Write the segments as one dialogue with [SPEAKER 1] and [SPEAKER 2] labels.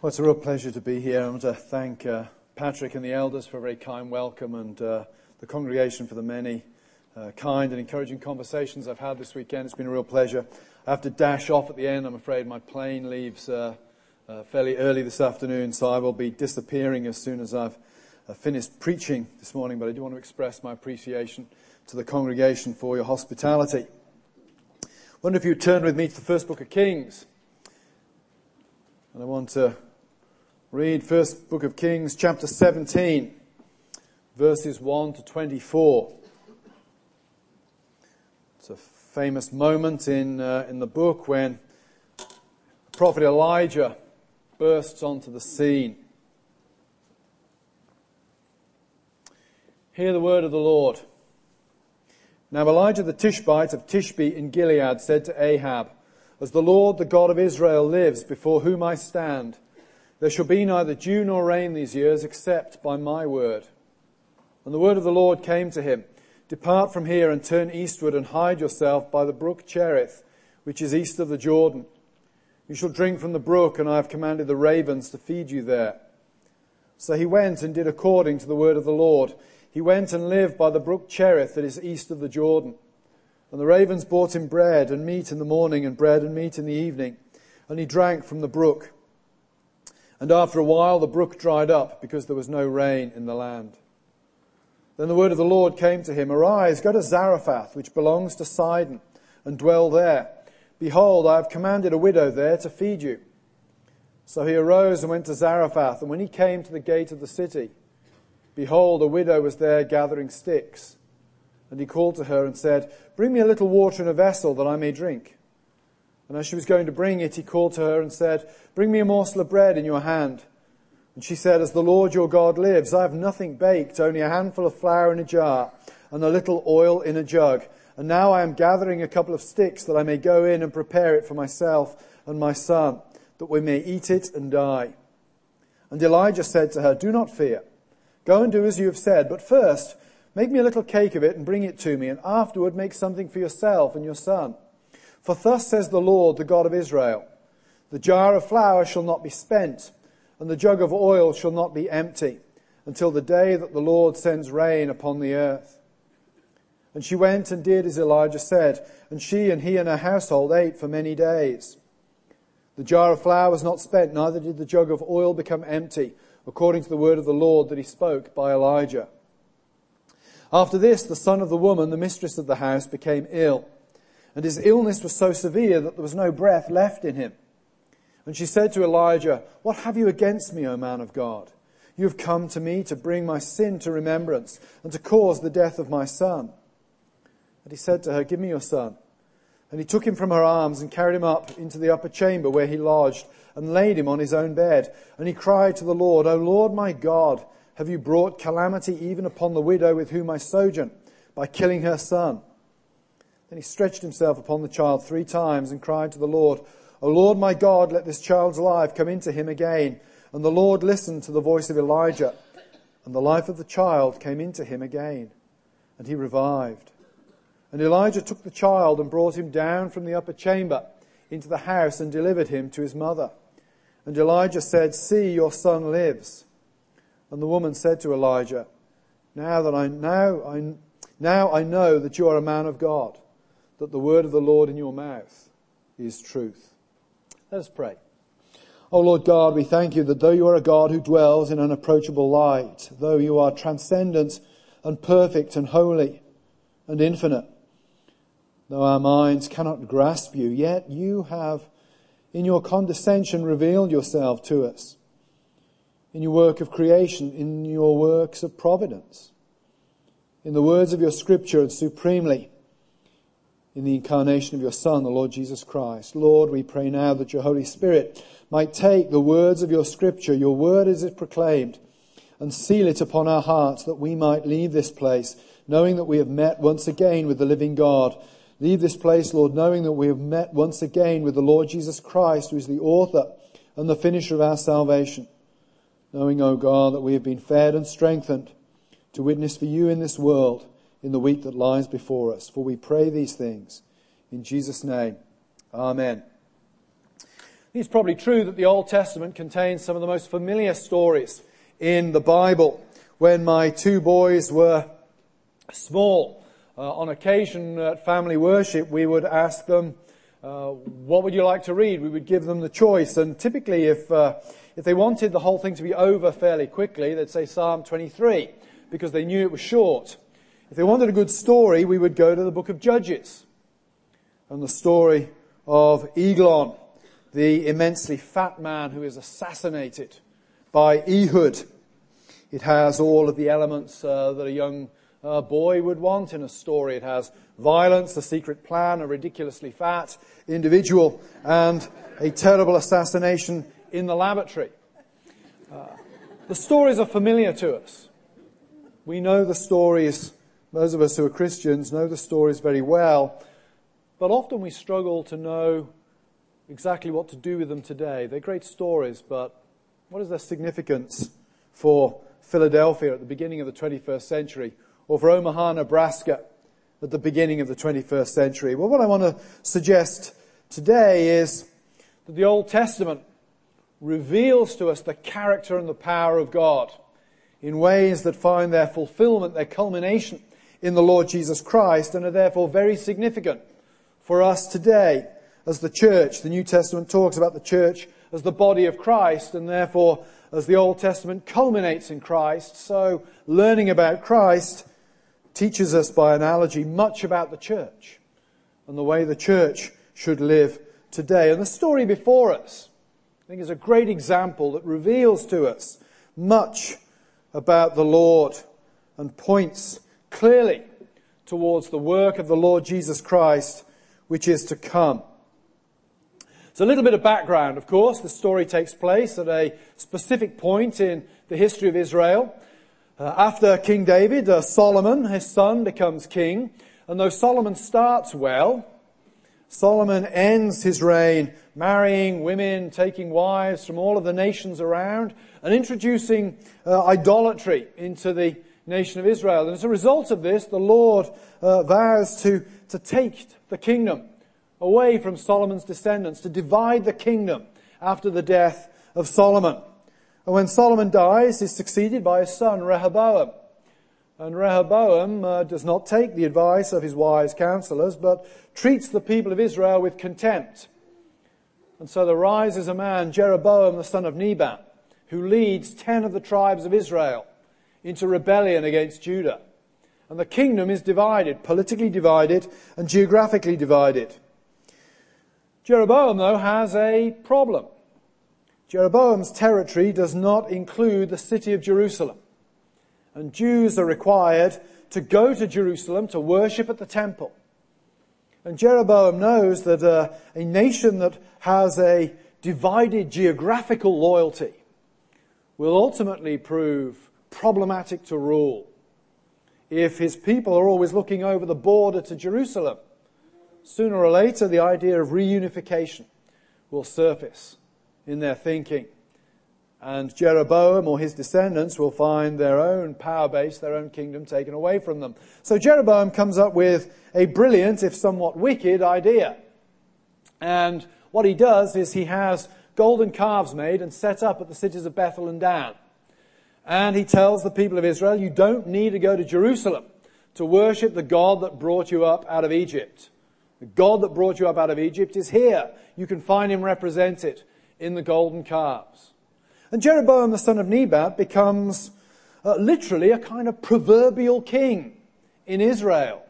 [SPEAKER 1] Well, it's a real pleasure to be here. I want to thank uh, Patrick and the elders for a very kind welcome and uh, the congregation for the many uh, kind and encouraging conversations I've had this weekend. It's been a real pleasure. I have to dash off at the end. I'm afraid my plane leaves fairly early this afternoon, so I will be disappearing as soon as I've finished preaching this morning. But I do want to express my appreciation to the congregation for your hospitality. I wonder if you would turn with me to the first book of Kings. And I want to Read first book of Kings, chapter 17, verses 1 to 24. It's a famous moment in, uh, in the book when prophet Elijah bursts onto the scene. Hear the word of the Lord. Now Elijah the Tishbite of Tishbe in Gilead said to Ahab, As the Lord, the God of Israel, lives, before whom I stand, there shall be neither dew nor rain these years except by my word. And the word of the Lord came to him, Depart from here and turn eastward and hide yourself by the brook Cherith, which is east of the Jordan. You shall drink from the brook, and I have commanded the ravens to feed you there. So he went and did according to the word of the Lord. He went and lived by the brook Cherith that is east of the Jordan. And the ravens brought him bread and meat in the morning and bread and meat in the evening. And he drank from the brook. And after a while, the brook dried up because there was no rain in the land. Then the word of the Lord came to him, Arise, go to Zarephath, which belongs to Sidon, and dwell there. Behold, I have commanded a widow there to feed you. So he arose and went to Zarephath, and when he came to the gate of the city, behold, a widow was there gathering sticks. And he called to her and said, Bring me a little water in a vessel that I may drink. And as she was going to bring it, he called to her and said, Bring me a morsel of bread in your hand. And she said, As the Lord your God lives, I have nothing baked, only a handful of flour in a jar and a little oil in a jug. And now I am gathering a couple of sticks that I may go in and prepare it for myself and my son, that we may eat it and die. And Elijah said to her, Do not fear. Go and do as you have said, but first make me a little cake of it and bring it to me, and afterward make something for yourself and your son. For thus says the Lord, the God of Israel, the jar of flour shall not be spent, and the jug of oil shall not be empty, until the day that the Lord sends rain upon the earth. And she went and did as Elijah said, and she and he and her household ate for many days. The jar of flour was not spent, neither did the jug of oil become empty, according to the word of the Lord that he spoke by Elijah. After this, the son of the woman, the mistress of the house, became ill and his illness was so severe that there was no breath left in him. And she said to Elijah, What have you against me, O man of God? You have come to me to bring my sin to remembrance and to cause the death of my son. And he said to her, Give me your son. And he took him from her arms and carried him up into the upper chamber where he lodged and laid him on his own bed. And he cried to the Lord, O Lord my God, have you brought calamity even upon the widow with whom I sojourn by killing her son? Then he stretched himself upon the child three times and cried to the Lord, O Lord my God, let this child's life come into him again. And the Lord listened to the voice of Elijah, and the life of the child came into him again, and he revived. And Elijah took the child and brought him down from the upper chamber into the house and delivered him to his mother. And Elijah said, See, your son lives. And the woman said to Elijah, Now that I now I now I know that you are a man of God that the word of the Lord in your mouth is truth. Let us pray. O oh Lord God, we thank you that though you are a God who dwells in unapproachable light, though you are transcendent and perfect and holy and infinite, though our minds cannot grasp you, yet you have in your condescension revealed yourself to us in your work of creation, in your works of providence, in the words of your scripture and supremely in the incarnation of your Son, the Lord Jesus Christ. Lord, we pray now that your Holy Spirit might take the words of your scripture, your word as it proclaimed, and seal it upon our hearts that we might leave this place knowing that we have met once again with the living God. Leave this place, Lord, knowing that we have met once again with the Lord Jesus Christ, who is the author and the finisher of our salvation. Knowing, O oh God, that we have been fed and strengthened to witness for you in this world in the week that lies before us. For we pray these things in Jesus' name. Amen. It's probably true that the Old Testament contains some of the most familiar stories in the Bible. When my two boys were small, uh, on occasion at family worship, we would ask them, uh, what would you like to read? We would give them the choice. And typically, if, uh, if they wanted the whole thing to be over fairly quickly, they'd say Psalm 23, because they knew it was short. If they wanted a good story, we would go to the book of Judges and the story of Eglon, the immensely fat man who is assassinated by Ehud. It has all of the elements uh, that a young uh, boy would want in a story. It has violence, a secret plan, a ridiculously fat individual, and a terrible assassination in the lavatory. Uh, the stories are familiar to us. We know the stories, those of us who are Christians know the stories very well, but often we struggle to know exactly what to do with them today. They're great stories, but what is their significance for Philadelphia at the beginning of the 21st century, or for Omaha, Nebraska at the beginning of the 21st century? Well, what I want to suggest today is that the Old Testament reveals to us the character and the power of God in ways that find their fulfillment, their culmination in the Lord Jesus Christ, and are therefore very significant for us today as the church. The New Testament talks about the church as the body of Christ, and therefore, as the Old Testament culminates in Christ, so learning about Christ teaches us by analogy much about the church and the way the church should live today. And the story before us, I think, is a great example that reveals to us much about the Lord and points clearly towards the work of the Lord Jesus Christ, which is to come. So a little bit of background, of course. The story takes place at a specific point in the history of Israel. Uh, after King David, uh, Solomon, his son, becomes king. And though Solomon starts well, Solomon ends his reign marrying women, taking wives from all of the nations around, and introducing uh, idolatry into the nation of Israel. And as a result of this, the Lord uh, vows to, to take the kingdom away from Solomon's descendants to divide the kingdom after the death of Solomon. And when Solomon dies, he's succeeded by his son Rehoboam. And Rehoboam uh, does not take the advice of his wise counselors, but treats the people of Israel with contempt. And so there rises a man, Jeroboam the son of Nebat, who leads ten of the tribes of Israel into rebellion against Judah. And the kingdom is divided, politically divided and geographically divided. Jeroboam, though, has a problem. Jeroboam's territory does not include the city of Jerusalem. And Jews are required to go to Jerusalem to worship at the temple. And Jeroboam knows that uh, a nation that has a divided geographical loyalty will ultimately prove problematic to rule if his people are always looking over the border to Jerusalem sooner or later the idea of reunification will surface in their thinking. And Jeroboam or his descendants will find their own power base, their own kingdom taken away from them. So Jeroboam comes up with a brilliant, if somewhat wicked, idea. And what he does is he has golden calves made and set up at the cities of Bethel and Dan. And he tells the people of Israel, you don't need to go to Jerusalem to worship the God that brought you up out of Egypt. The God that brought you up out of Egypt is here. You can find him represented in the golden calves. And Jeroboam the son of Nebat becomes uh, literally a kind of proverbial king in Israel.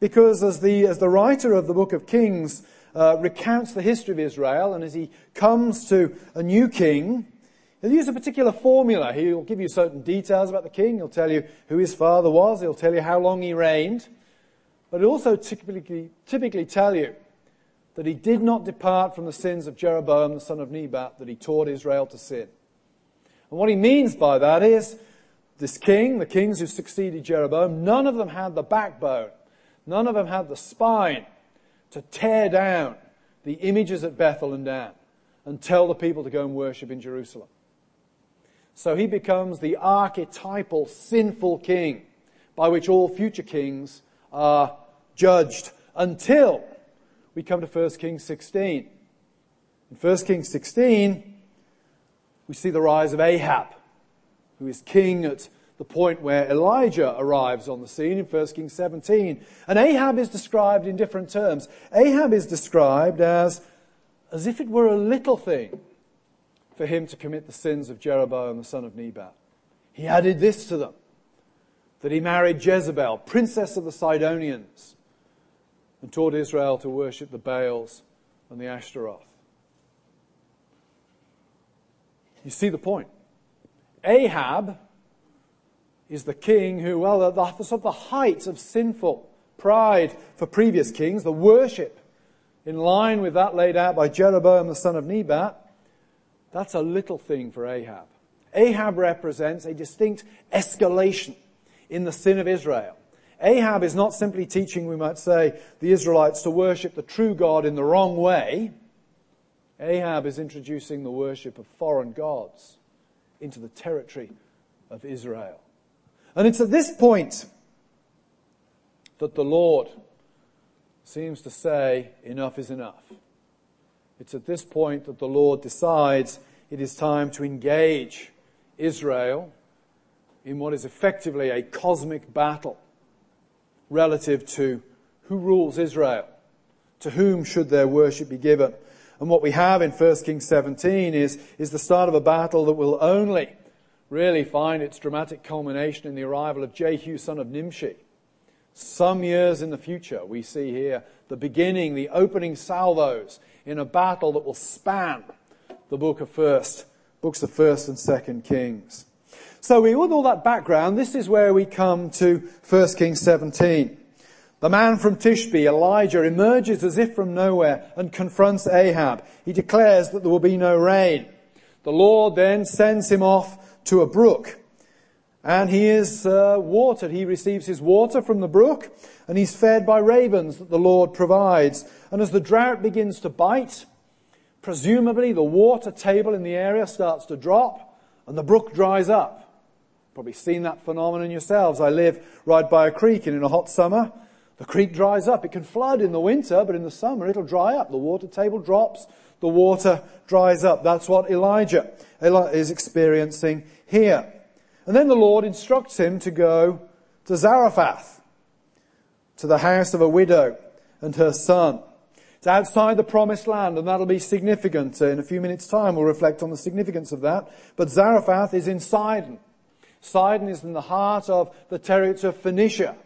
[SPEAKER 1] Because as the, as the writer of the book of Kings uh, recounts the history of Israel, and as he comes to a new king, he'll use a particular formula. He'll give you certain details about the king. He'll tell you who his father was. He'll tell you how long he reigned. But he'll also typically, typically tell you that he did not depart from the sins of Jeroboam the son of Nebat, that he taught Israel to sin. And what he means by that is this king, the kings who succeeded Jeroboam, none of them had the backbone, none of them had the spine to tear down the images at Bethel and Dan and tell the people to go and worship in Jerusalem. So he becomes the archetypal sinful king by which all future kings are judged until we come to 1 Kings 16. In 1 Kings 16, we see the rise of Ahab, who is king at the point where Elijah arrives on the scene in 1 Kings 17. And Ahab is described in different terms. Ahab is described as, as if it were a little thing for him to commit the sins of Jeroboam the son of Nebat. He added this to them, that he married Jezebel, princess of the Sidonians, and taught Israel to worship the Baals and the Ashtaroth. You see the point. Ahab is the king who, well, at the, sort of the height of sinful pride for previous kings, the worship in line with that laid out by Jeroboam the son of Nebat, that's a little thing for Ahab. Ahab represents a distinct escalation in the sin of Israel. Ahab is not simply teaching, we might say, the Israelites to worship the true God in the wrong way. Ahab is introducing the worship of foreign gods into the territory of Israel. And it's at this point that the Lord seems to say, enough is enough. It's at this point that the Lord decides it is time to engage Israel in what is effectively a cosmic battle relative to who rules Israel, to whom should their worship be given. And what we have in 1 Kings 17 is, is the start of a battle that will only really find its dramatic culmination in the arrival of Jehu, son of Nimshi. Some years in the future, we see here the beginning, the opening salvos in a battle that will span the book of first, books of first and second Kings. So we, with all that background, this is where we come to 1 Kings 17. The man from Tishbe, Elijah, emerges as if from nowhere and confronts Ahab. He declares that there will be no rain. The Lord then sends him off to a brook. And he is uh, watered. He receives his water from the brook and he's fed by ravens that the Lord provides. And as the drought begins to bite, presumably the water table in the area starts to drop and the brook dries up. Probably seen that phenomenon yourselves. I live right by a creek and in a hot summer, the creek dries up. It can flood in the winter, but in the summer it'll dry up. The water table drops, the water dries up. That's what Elijah is experiencing here. And then the Lord instructs him to go to Zarephath, to the house of a widow and her son. It's outside the promised land and that'll be significant. In a few minutes time we'll reflect on the significance of that. But Zarephath is in Sidon. Sidon is in the heart of the territory of Phoenicia.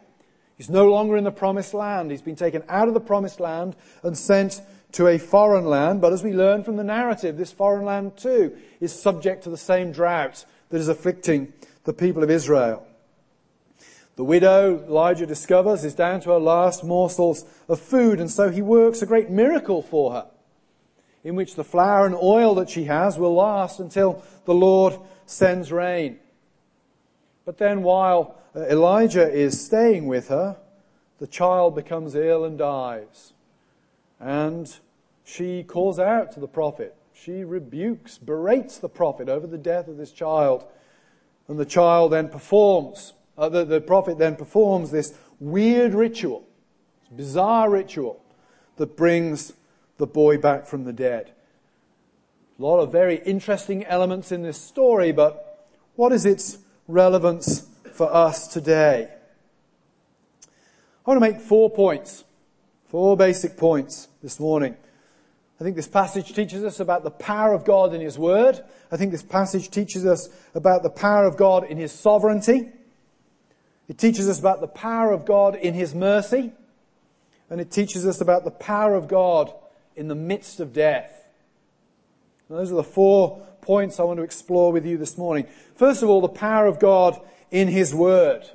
[SPEAKER 1] He's no longer in the promised land. He's been taken out of the promised land and sent to a foreign land, but as we learn from the narrative, this foreign land too is subject to the same drought that is afflicting the people of Israel. The widow, Elijah discovers, is down to her last morsels of food, and so he works a great miracle for her, in which the flour and oil that she has will last until the Lord sends rain. But then while uh, Elijah is staying with her, the child becomes ill and dies. And she calls out to the prophet. She rebukes, berates the prophet over the death of this child. And the child then performs, uh, the, the prophet then performs this weird ritual, bizarre ritual that brings the boy back from the dead. A lot of very interesting elements in this story, but what is its relevance for us today? I want to make four points, four basic points this morning. I think this passage teaches us about the power of God in His Word. I think this passage teaches us about the power of God in His sovereignty. It teaches us about the power of God in His mercy. And it teaches us about the power of God in the midst of death. Those are the four points I want to explore with you this morning. First of all, the power of God in His Word.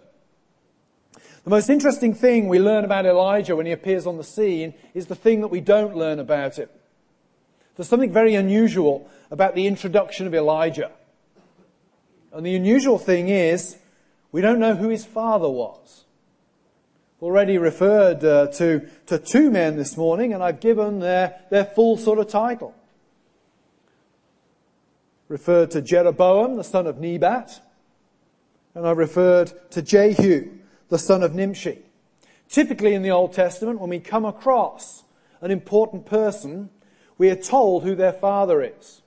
[SPEAKER 1] The most interesting thing we learn about Elijah when he appears on the scene is the thing that we don't learn about him. There's something very unusual about the introduction of Elijah. And the unusual thing is, we don't know who his father was. I've Already referred uh, to, to two men this morning, and I've given their, their full sort of title. Referred to Jeroboam, the son of Nebat, and I referred to Jehu, the son of Nimshi. Typically in the Old Testament, when we come across an important person, we are told who their father is.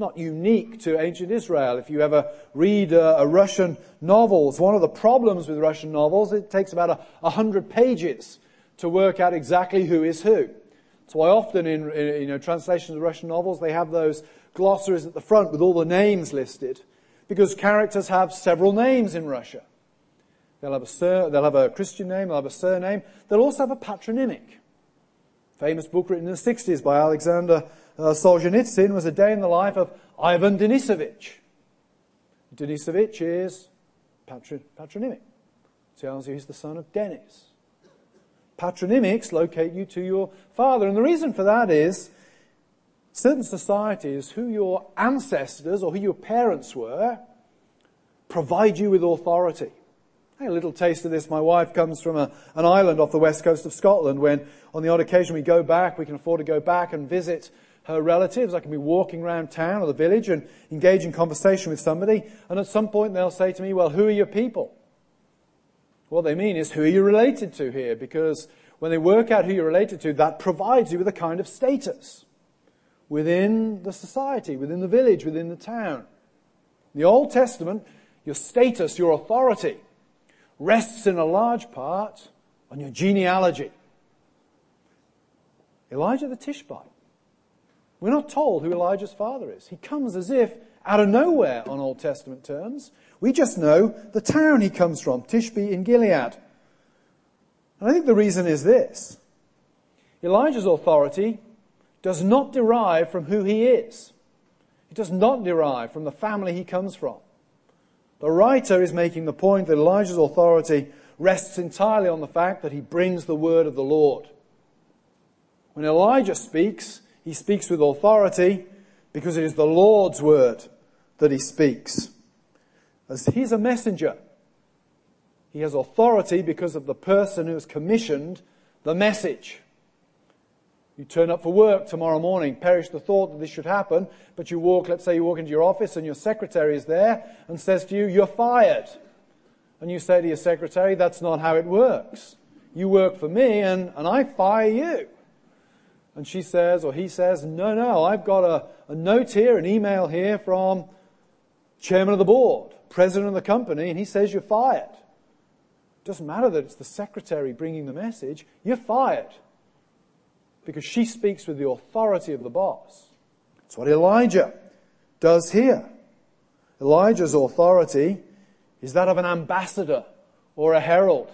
[SPEAKER 1] Not unique to ancient Israel. If you ever read uh, a Russian novels, one of the problems with Russian novels, it takes about a, a hundred pages to work out exactly who is who. That's why often in, in you know, translations of Russian novels, they have those glossaries at the front with all the names listed, because characters have several names in Russia. They'll have a, sur- they'll have a Christian name, they'll have a surname, they'll also have a patronymic. Famous book written in the 60s by Alexander uh, Solzhenitsyn was a day in the life of Ivan Denisovich. Denisovich is patron- patronymic. Tells you he's the son of Denis. Patronymics locate you to your father. And the reason for that is certain societies, who your ancestors or who your parents were, provide you with authority. Had a little taste of this. My wife comes from a, an island off the west coast of Scotland when on the odd occasion we go back, we can afford to go back and visit her relatives. I can be walking around town or the village and engage in conversation with somebody, and at some point they'll say to me, well, who are your people? What they mean is, who are you related to here? Because when they work out who you're related to, that provides you with a kind of status within the society, within the village, within the town. In the Old Testament, your status, your authority, rests in a large part on your genealogy. Elijah the Tishbite we're not told who Elijah's father is. He comes as if out of nowhere on Old Testament terms. We just know the town he comes from, Tishbe in Gilead. And I think the reason is this. Elijah's authority does not derive from who he is. It does not derive from the family he comes from. The writer is making the point that Elijah's authority rests entirely on the fact that he brings the word of the Lord. When Elijah speaks, he speaks with authority because it is the Lord's word that he speaks. As he's a messenger, he has authority because of the person who has commissioned the message. You turn up for work tomorrow morning, perish the thought that this should happen, but you walk, let's say you walk into your office and your secretary is there and says to you, you're fired. And you say to your secretary, that's not how it works. You work for me and, and I fire you. And she says, or he says, no, no, I've got a, a note here, an email here from chairman of the board, president of the company, and he says you're fired. Doesn't matter that it's the secretary bringing the message, you're fired. Because she speaks with the authority of the boss. That's what Elijah does here. Elijah's authority is that of an ambassador or a herald.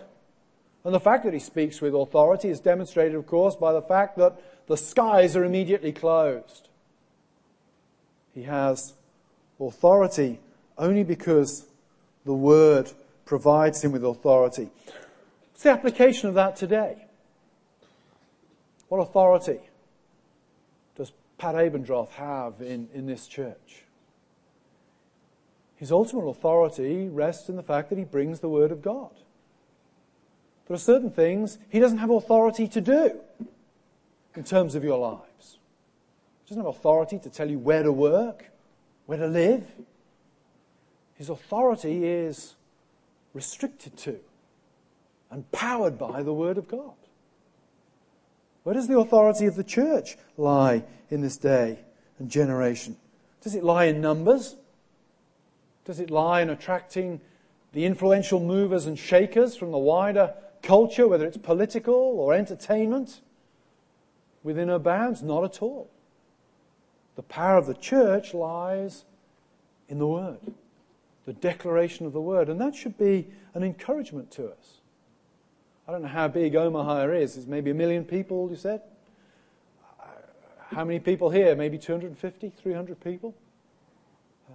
[SPEAKER 1] And the fact that he speaks with authority is demonstrated, of course, by the fact that the skies are immediately closed. He has authority only because the word provides him with authority. What's the application of that today? What authority does Pat Abendroth have in, in this church? His ultimate authority rests in the fact that he brings the Word of God. There are certain things he doesn't have authority to do in terms of your lives. He doesn't have authority to tell you where to work, where to live. His authority is restricted to and powered by the Word of God. Where does the authority of the church lie in this day and generation? Does it lie in numbers? Does it lie in attracting the influential movers and shakers from the wider culture, whether it's political or entertainment? Within her bounds? Not at all. The power of the church lies in the Word, the declaration of the Word, and that should be an encouragement to us. I don't know how big Omaha is. It's maybe a million people, you said? How many people here? Maybe 250, 300 people? Uh,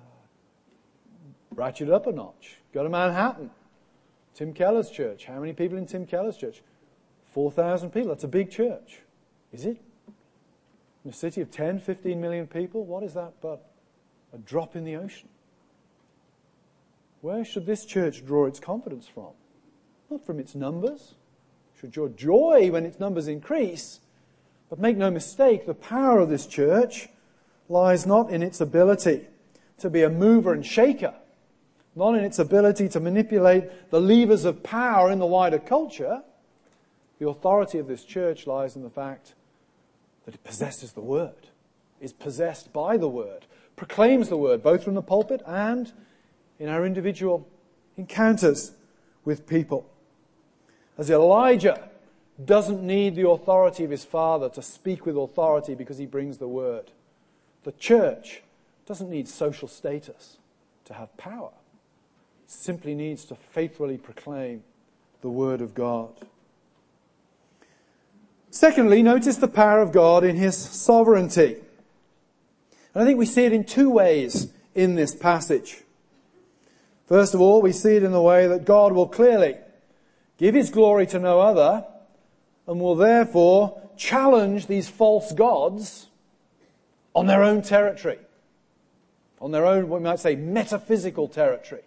[SPEAKER 1] ratchet up a notch. Go to Manhattan. Tim Keller's church. How many people in Tim Keller's church? 4,000 people. That's a big church. Is it? In a city of 10, 15 million people, what is that but a drop in the ocean? Where should this church draw its confidence from? Not from its numbers. Should your joy when its numbers increase. But make no mistake, the power of this church lies not in its ability to be a mover and shaker, not in its ability to manipulate the levers of power in the wider culture. The authority of this church lies in the fact that it possesses the word, is possessed by the word, proclaims the word, both from the pulpit and in our individual encounters with people. As Elijah doesn't need the authority of his father to speak with authority because he brings the word. The church doesn't need social status to have power. It simply needs to faithfully proclaim the word of God. Secondly, notice the power of God in his sovereignty. And I think we see it in two ways in this passage. First of all, we see it in the way that God will clearly give his glory to no other and will therefore challenge these false gods on their own territory. On their own, we might say, metaphysical territory.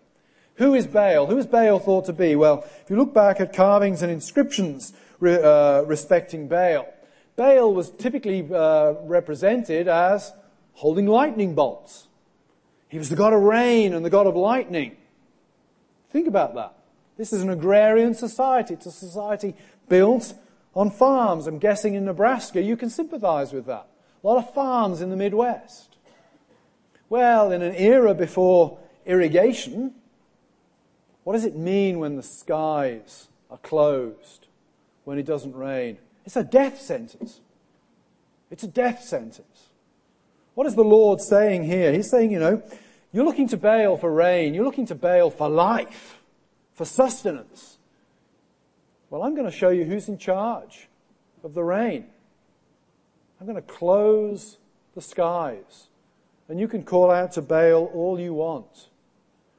[SPEAKER 1] Who is Baal? Who is Baal thought to be? Well, if you look back at carvings and inscriptions uh, respecting Baal, Baal was typically uh, represented as holding lightning bolts. He was the god of rain and the god of lightning. Think about that. This is an agrarian society. It's a society built on farms. I'm guessing in Nebraska you can sympathize with that. A lot of farms in the Midwest. Well, in an era before irrigation, what does it mean when the skies are closed, when it doesn't rain? It's a death sentence. It's a death sentence. What is the Lord saying here? He's saying, you know, you're looking to Baal for rain, you're looking to Baal for life, for sustenance. Well, I'm going to show you who's in charge of the rain. I'm going to close the skies. And you can call out to Baal all you want,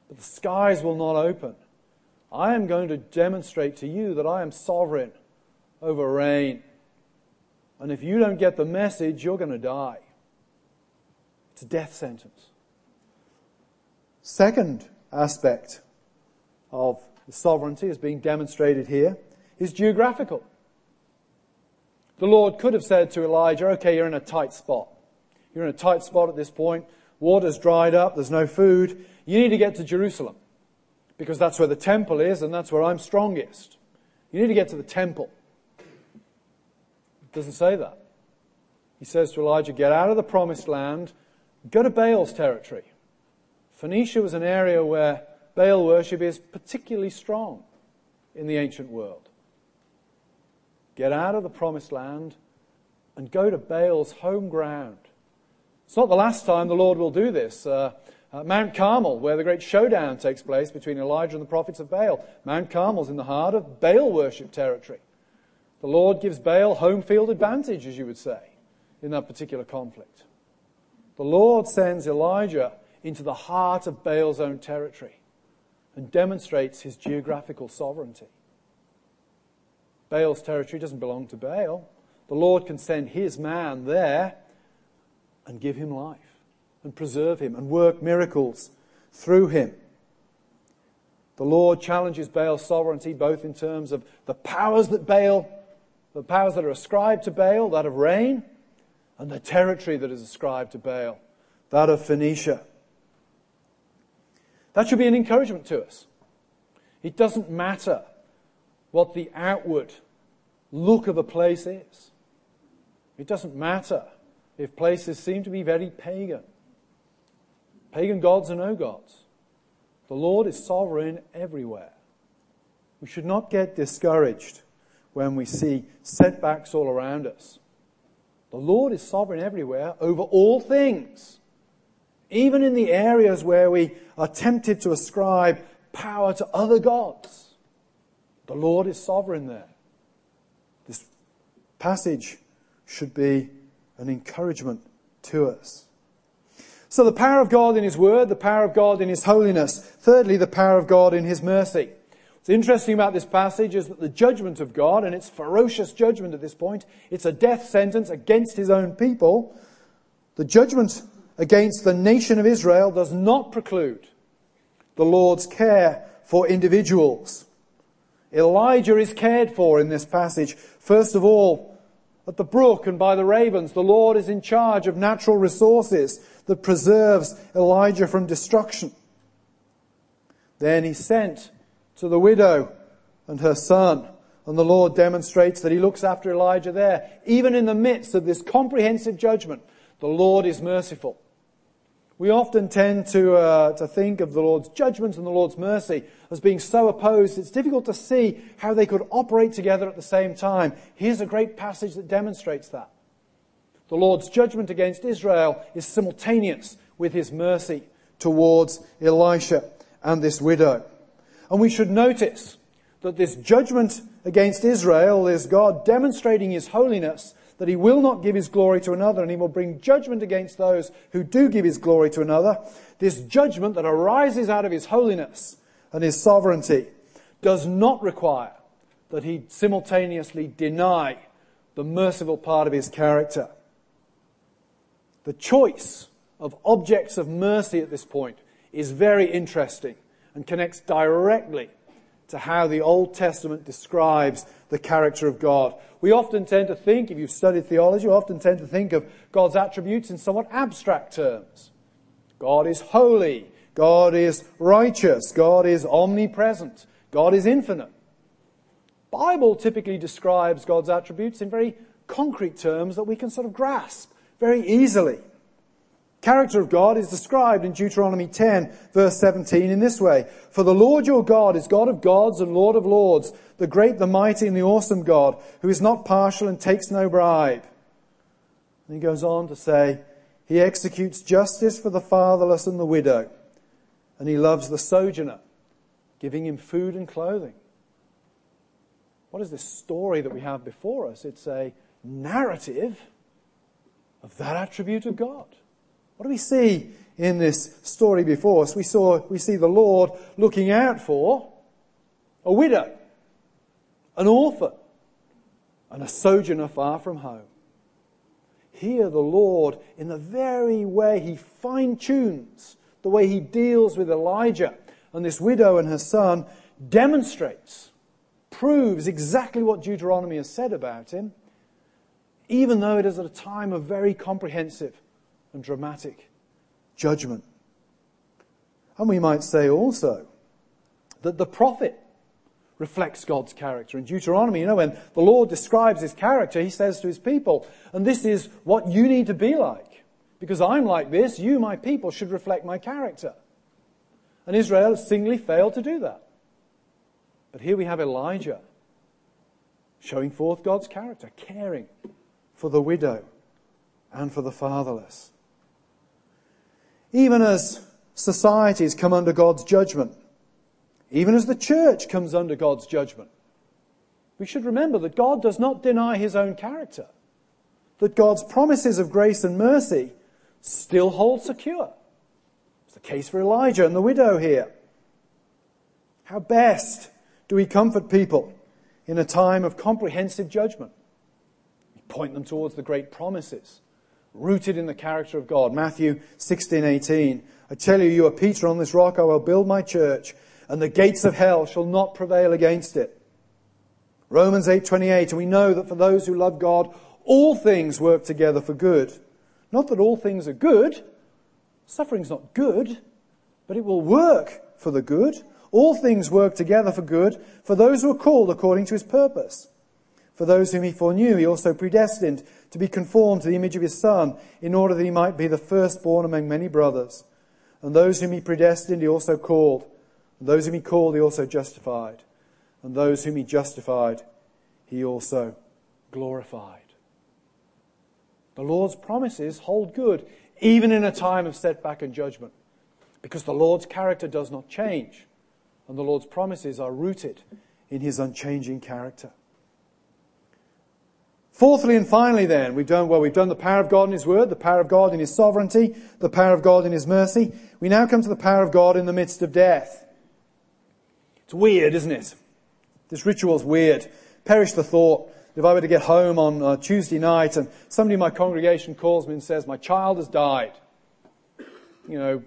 [SPEAKER 1] but the skies will not open. I am going to demonstrate to you that I am sovereign over rain. And if you don't get the message, you're going to die. It's a death sentence. Second aspect of the sovereignty is being demonstrated here is geographical. The Lord could have said to Elijah, okay, you're in a tight spot. You're in a tight spot at this point. Water's dried up. There's no food. You need to get to Jerusalem because that's where the temple is and that's where I'm strongest. You need to get to the temple. It doesn't say that. He says to Elijah, get out of the promised land, go to Baal's territory. Phoenicia was an area where Baal worship is particularly strong in the ancient world. Get out of the promised land and go to Baal's home ground. It's not the last time the Lord will do this. Uh, uh, Mount Carmel, where the great showdown takes place between Elijah and the prophets of Baal. Mount Carmel's in the heart of Baal worship territory. The Lord gives Baal home field advantage, as you would say, in that particular conflict. The Lord sends Elijah into the heart of Baal's own territory and demonstrates his geographical sovereignty. Baal's territory doesn't belong to Baal. The Lord can send his man there and give him life and preserve him and work miracles through him. The Lord challenges Baal's sovereignty both in terms of the powers that Baal, the powers that are ascribed to Baal, that of rain, and the territory that is ascribed to Baal, that of Phoenicia. That should be an encouragement to us. It doesn't matter what the outward look of a place is. It doesn't matter if places seem to be very pagan. Pagan gods are no gods. The Lord is sovereign everywhere. We should not get discouraged when we see setbacks all around us. The Lord is sovereign everywhere over all things. Even in the areas where we are tempted to ascribe power to other gods. The Lord is sovereign there. This passage should be an encouragement to us. So the power of God in His Word, the power of God in His holiness. Thirdly, the power of God in His mercy. What's interesting about this passage is that the judgment of God, and it's ferocious judgment at this point, it's a death sentence against His own people. The judgment against the nation of Israel does not preclude the Lord's care for individuals. Elijah is cared for in this passage. First of all, at the brook and by the ravens, the Lord is in charge of natural resources that preserves Elijah from destruction. Then he sent to the widow and her son And the Lord demonstrates that he looks after Elijah there. Even in the midst of this comprehensive judgment, the Lord is merciful. We often tend to, uh, to think of the Lord's judgment and the Lord's mercy as being so opposed, it's difficult to see how they could operate together at the same time. Here's a great passage that demonstrates that. The Lord's judgment against Israel is simultaneous with his mercy towards Elisha and this widow. And we should notice that this judgment against Israel is God demonstrating his holiness that he will not give his glory to another and he will bring judgment against those who do give his glory to another. This judgment that arises out of his holiness and his sovereignty does not require that he simultaneously deny the merciful part of his character. The choice of objects of mercy at this point is very interesting and connects directly to how the Old Testament describes the character of God. We often tend to think, if you've studied theology, we often tend to think of God's attributes in somewhat abstract terms. God is holy. God is righteous. God is omnipresent. God is infinite. Bible typically describes God's attributes in very concrete terms that we can sort of grasp very easily character of God is described in Deuteronomy 10 verse 17 in this way. For the Lord your God is God of gods and Lord of lords, the great, the mighty and the awesome God, who is not partial and takes no bribe. And he goes on to say, he executes justice for the fatherless and the widow, and he loves the sojourner, giving him food and clothing. What is this story that we have before us? It's a narrative of that attribute of God. What do we see in this story before us? We saw, we see the Lord looking out for a widow, an orphan, and a sojourner far from home. Here the Lord, in the very way he fine tunes the way he deals with Elijah and this widow and her son, demonstrates, proves exactly what Deuteronomy has said about him, even though it is at a time of very comprehensive and dramatic judgment. And we might say also that the prophet reflects God's character. In Deuteronomy, you know, when the Lord describes his character, he says to his people, and this is what you need to be like. Because I'm like this, you, my people, should reflect my character. And Israel singly failed to do that. But here we have Elijah showing forth God's character, caring for the widow and for the fatherless even as societies come under God's judgment, even as the church comes under God's judgment, we should remember that God does not deny his own character, that God's promises of grace and mercy still hold secure. It's the case for Elijah and the widow here. How best do we comfort people in a time of comprehensive judgment? Point them towards the great promises rooted in the character of God. Matthew 16:18. I tell you, you are Peter on this rock I will build my church, and the gates of hell shall not prevail against it. Romans 8:28. And we know that for those who love God, all things work together for good. Not that all things are good. Suffering's not good, but it will work for the good. All things work together for good for those who are called according to his purpose. For those whom he foreknew, he also predestined to be conformed to the image of his Son, in order that he might be the firstborn among many brothers. And those whom he predestined, he also called. And those whom he called, he also justified. And those whom he justified, he also glorified. The Lord's promises hold good, even in a time of setback and judgment, because the Lord's character does not change, and the Lord's promises are rooted in his unchanging character. Fourthly and finally then, we've done, well, we've done the power of God in His Word, the power of God in His sovereignty, the power of God in His mercy. We now come to the power of God in the midst of death. It's weird, isn't it? This ritual's weird. Perish the thought, if I were to get home on uh, Tuesday night and somebody in my congregation calls me and says, my child has died. You know,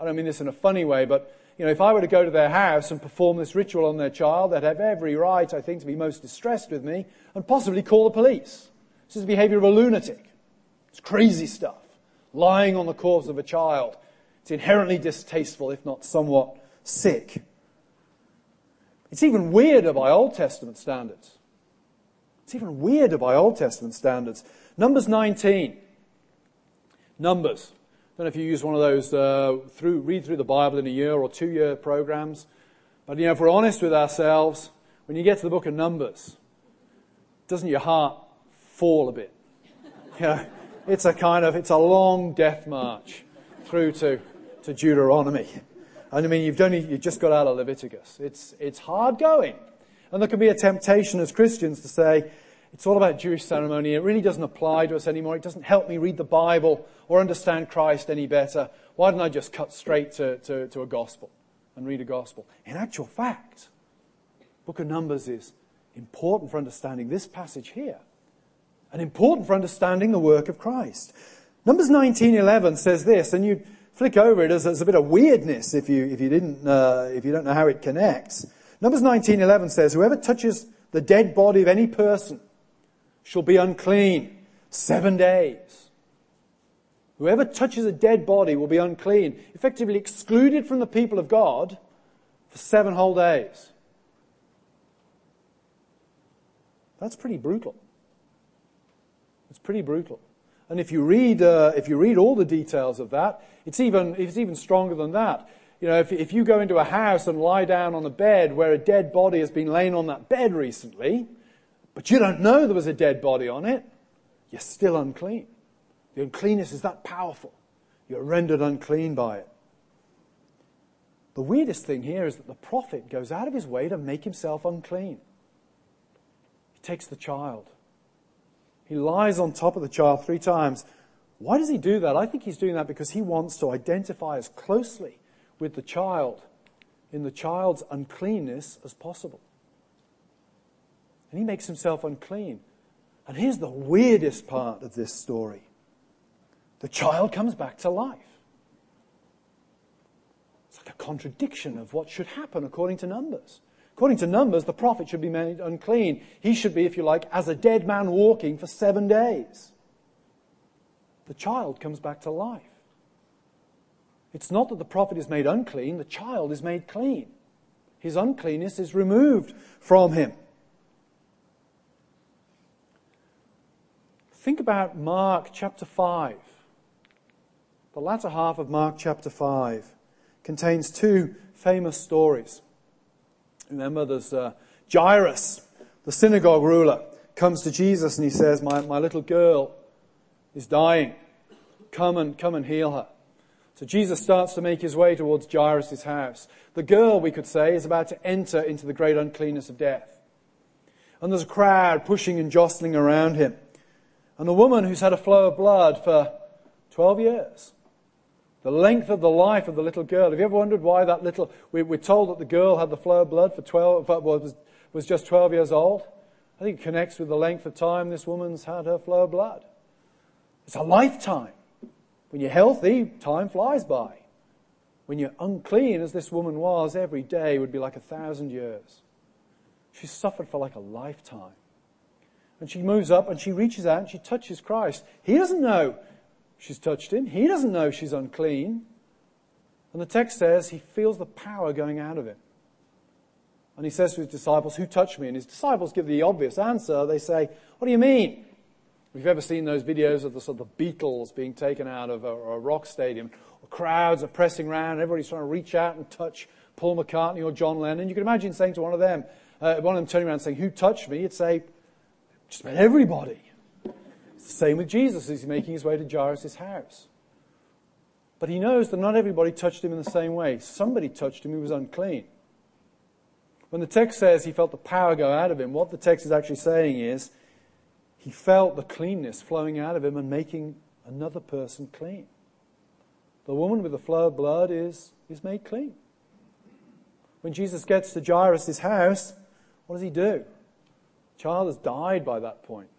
[SPEAKER 1] I don't mean this in a funny way, but you know, if I were to go to their house and perform this ritual on their child, they'd have every right, I think, to be most distressed with me and possibly call the police. This is the behavior of a lunatic. It's crazy stuff. Lying on the corpse of a child. It's inherently distasteful, if not somewhat sick. It's even weirder by Old Testament standards. It's even weirder by Old Testament standards. Numbers 19. Numbers. Don't know if you use one of those uh, through read through the Bible in a year or two year programs, but you know if we're honest with ourselves, when you get to the book of Numbers, doesn't your heart fall a bit? You know, it's a kind of it's a long death march through to to Deuteronomy. And I mean, you've done, you just got out of Leviticus. It's, it's hard going. And there can be a temptation as Christians to say, it's all about Jewish ceremony. It really doesn't apply to us anymore. It doesn't help me read the Bible or understand Christ any better. Why don't I just cut straight to, to, to a gospel and read a gospel? In actual fact, Book of Numbers is important for understanding this passage here and important for understanding the work of Christ. Numbers 19:11 says this, and you flick over it as, as a bit of weirdness if you, if you didn't, uh, if you don't know how it connects. Numbers 19:11 says, "Whoever touches the dead body of any person shall be unclean seven days." Whoever touches a dead body will be unclean, effectively excluded from the people of God for seven whole days. That's pretty brutal. It's pretty brutal. And if you read, uh, if you read all the details of that, it's even, it's even stronger than that. You know, if, if you go into a house and lie down on a bed where a dead body has been laying on that bed recently, but you don't know there was a dead body on it, you're still unclean. The uncleanness is that powerful. You're rendered unclean by it. The weirdest thing here is that the prophet goes out of his way to make himself unclean. He takes the child he lies on top of the child three times. Why does he do that? I think he's doing that because he wants to identify as closely with the child in the child's uncleanness as possible. And he makes himself unclean. And here's the weirdest part of this story. The child comes back to life. It's like a contradiction of what should happen according to Numbers. According to Numbers, the prophet should be made unclean. He should be, if you like, as a dead man walking for seven days. The child comes back to life. It's not that the prophet is made unclean, the child is made clean. His uncleanness is removed from him. Think about Mark chapter 5. The latter half of Mark chapter 5 contains two famous stories. Remember, there's uh, Jairus, the synagogue ruler, comes to Jesus and he says, my, my little girl is dying. Come and, come and heal her. So Jesus starts to make his way towards Jairus' house. The girl, we could say, is about to enter into the great uncleanness of death. And there's a crowd pushing and jostling around him. And the woman who's had a flow of blood for 12 years the length of the life of the little girl. Have you ever wondered why that little, we, are told that the girl had the flow of blood for 12, was, was just 12 years old. I think it connects with the length of time this woman's had her flow of blood. It's a lifetime. When you're healthy, time flies by. When you're unclean, as this woman was, every day would be like a thousand years. She suffered for like a lifetime. And she moves up and she reaches out and she touches Christ. He doesn't know she's touched him. He doesn't know she's unclean. And the text says he feels the power going out of him. And he says to his disciples, Who touched me? And his disciples give the obvious answer. They say, What do you mean? If you've ever seen those videos of the sort of the Beatles being taken out of a, a rock stadium, crowds are pressing around, everybody's trying to reach out and touch Paul McCartney or John Lennon. You can imagine saying to one of them, uh, one of them turning around and saying, Who touched me? You'd say, Just about everybody. It's the same with Jesus as he's making his way to Jairus' house. But he knows that not everybody touched him in the same way. Somebody touched him who was unclean. When the text says he felt the power go out of him, what the text is actually saying is he felt the cleanness flowing out of him and making another person clean. The woman with the flow of blood is, is made clean. When Jesus gets to Jairus' house, what does he do? Child has died by that point.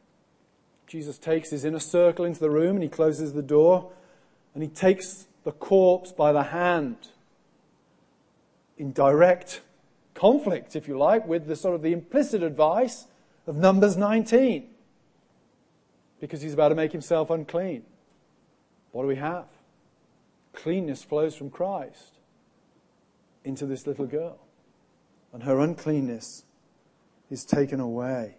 [SPEAKER 1] Jesus takes his inner circle into the room and he closes the door and he takes the corpse by the hand in direct conflict, if you like, with the sort of the implicit advice of Numbers 19. Because he's about to make himself unclean. What do we have? Cleanness flows from Christ into this little girl. and her uncleanness is taken away.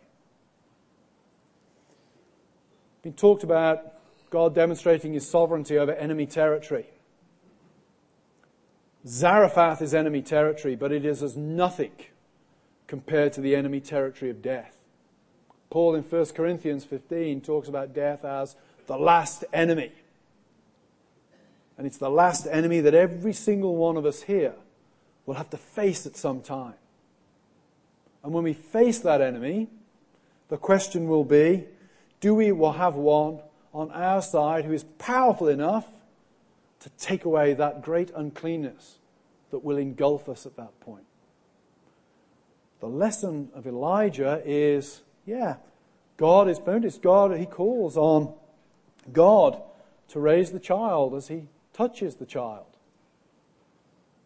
[SPEAKER 1] Been talked about God demonstrating his sovereignty over enemy territory. Zarephath is enemy territory, but it is as nothing compared to the enemy territory of death. Paul in 1 Corinthians 15 talks about death as the last enemy. And it's the last enemy that every single one of us here will have to face at some time. And when we face that enemy, the question will be, do we will have one on our side who is powerful enough to take away that great uncleanness that will engulf us at that point? The lesson of Elijah is, yeah, God is It's God, he calls on God to raise the child as he touches the child.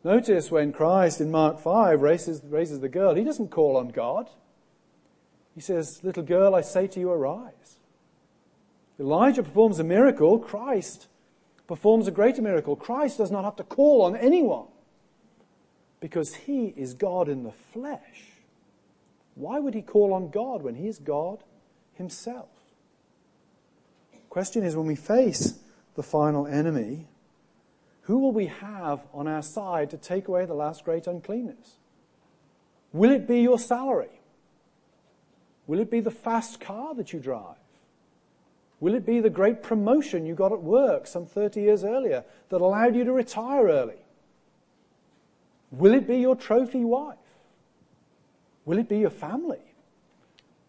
[SPEAKER 1] Notice when Christ in Mark 5 raises, raises the girl, he doesn't call on God. He says, Little girl, I say to you, arise. Elijah performs a miracle. Christ performs a greater miracle. Christ does not have to call on anyone because he is God in the flesh. Why would he call on God when he is God himself? The Question is when we face the final enemy, who will we have on our side to take away the last great uncleanness? Will it be your salary? Will it be the fast car that you drive? Will it be the great promotion you got at work some 30 years earlier that allowed you to retire early? Will it be your trophy wife? Will it be your family?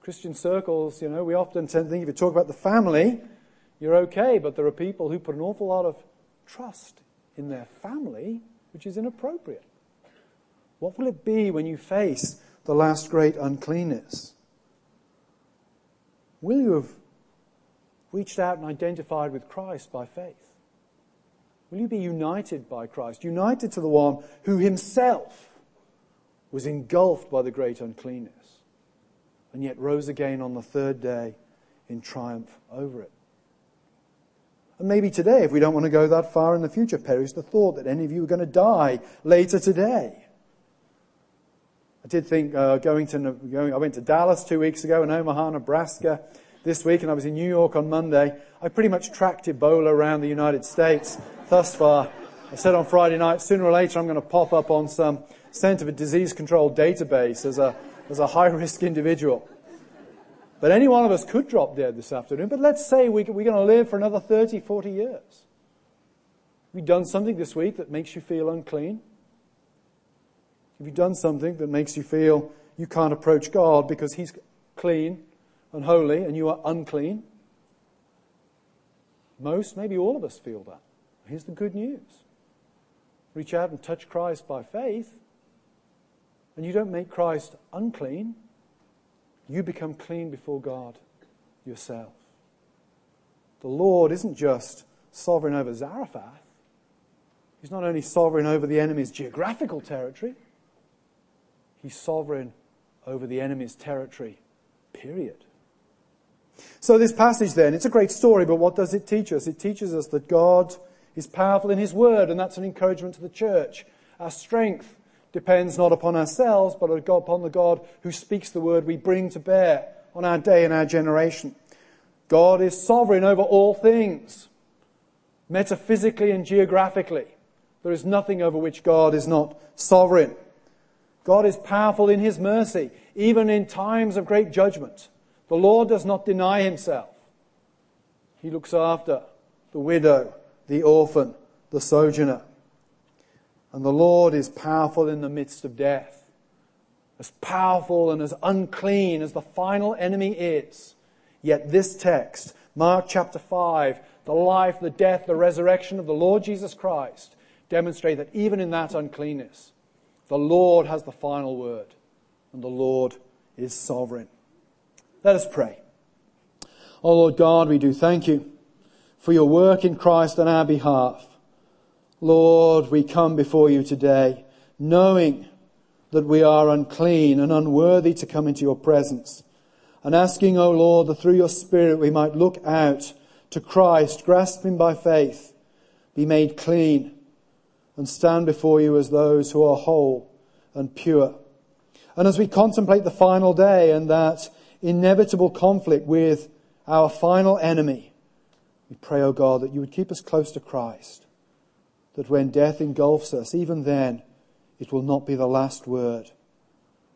[SPEAKER 1] Christian circles, you know, we often tend to think if you talk about the family, you're okay, but there are people who put an awful lot of trust in their family, which is inappropriate. What will it be when you face the last great uncleanness? Will you have reached out and identified with Christ by faith? Will you be united by Christ, united to the one who himself was engulfed by the great uncleanness and yet rose again on the third day in triumph over it? And maybe today, if we don't want to go that far in the future, perish the thought that any of you are going to die later today. I did think uh, going to going, I went to Dallas two weeks ago and Omaha, Nebraska this week, and I was in New York on Monday. I pretty much tracked Ebola around the United States thus far. I said on Friday night, sooner or later I'm going to pop up on some Center for Disease Control database as a, as a high risk individual. But any one of us could drop dead this afternoon. But let's say we, we're going to live for another 30, 40 years. Have you done something this week that makes you feel unclean? Have you done something that makes you feel you can't approach God because He's clean and holy and you are unclean? Most, maybe all of us feel that. Here's the good news. Reach out and touch Christ by faith, and you don't make Christ unclean you become clean before God yourself. The Lord isn't just sovereign over Zarephath. He's not only sovereign over the enemy's geographical territory, he's sovereign over the enemy's territory, period. So this passage then, it's a great story, but what does it teach us? It teaches us that God is powerful in his word, and that's an encouragement to the church. Our strength depends not upon ourselves, but upon the God who speaks the word we bring to bear on our day and our generation. God is sovereign over all things, metaphysically and geographically. There is nothing over which God is not sovereign. God is powerful in his mercy, even in times of great judgment. The Lord does not deny himself. He looks after the widow, the orphan, the sojourner. And the Lord is powerful in the midst of death. As powerful and as unclean as the final enemy is. Yet this text, Mark chapter 5, the life, the death, the resurrection of the Lord Jesus Christ demonstrate that even in that uncleanness, the Lord has the final word and the Lord is sovereign. Let us pray. Oh Lord God, we do thank you for your work in Christ on our behalf. Lord, we come before you today knowing that we are unclean and unworthy to come into your presence and asking, O oh Lord, that through your Spirit we might look out to Christ, grasp him by faith, be made clean and stand before you as those who are whole and pure. And as we contemplate the final day and that inevitable conflict with our final enemy, we pray, O oh God, that you would keep us close to Christ. That when death engulfs us, even then, it will not be the last word.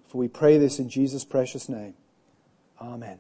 [SPEAKER 1] For we pray this in Jesus' precious name. Amen.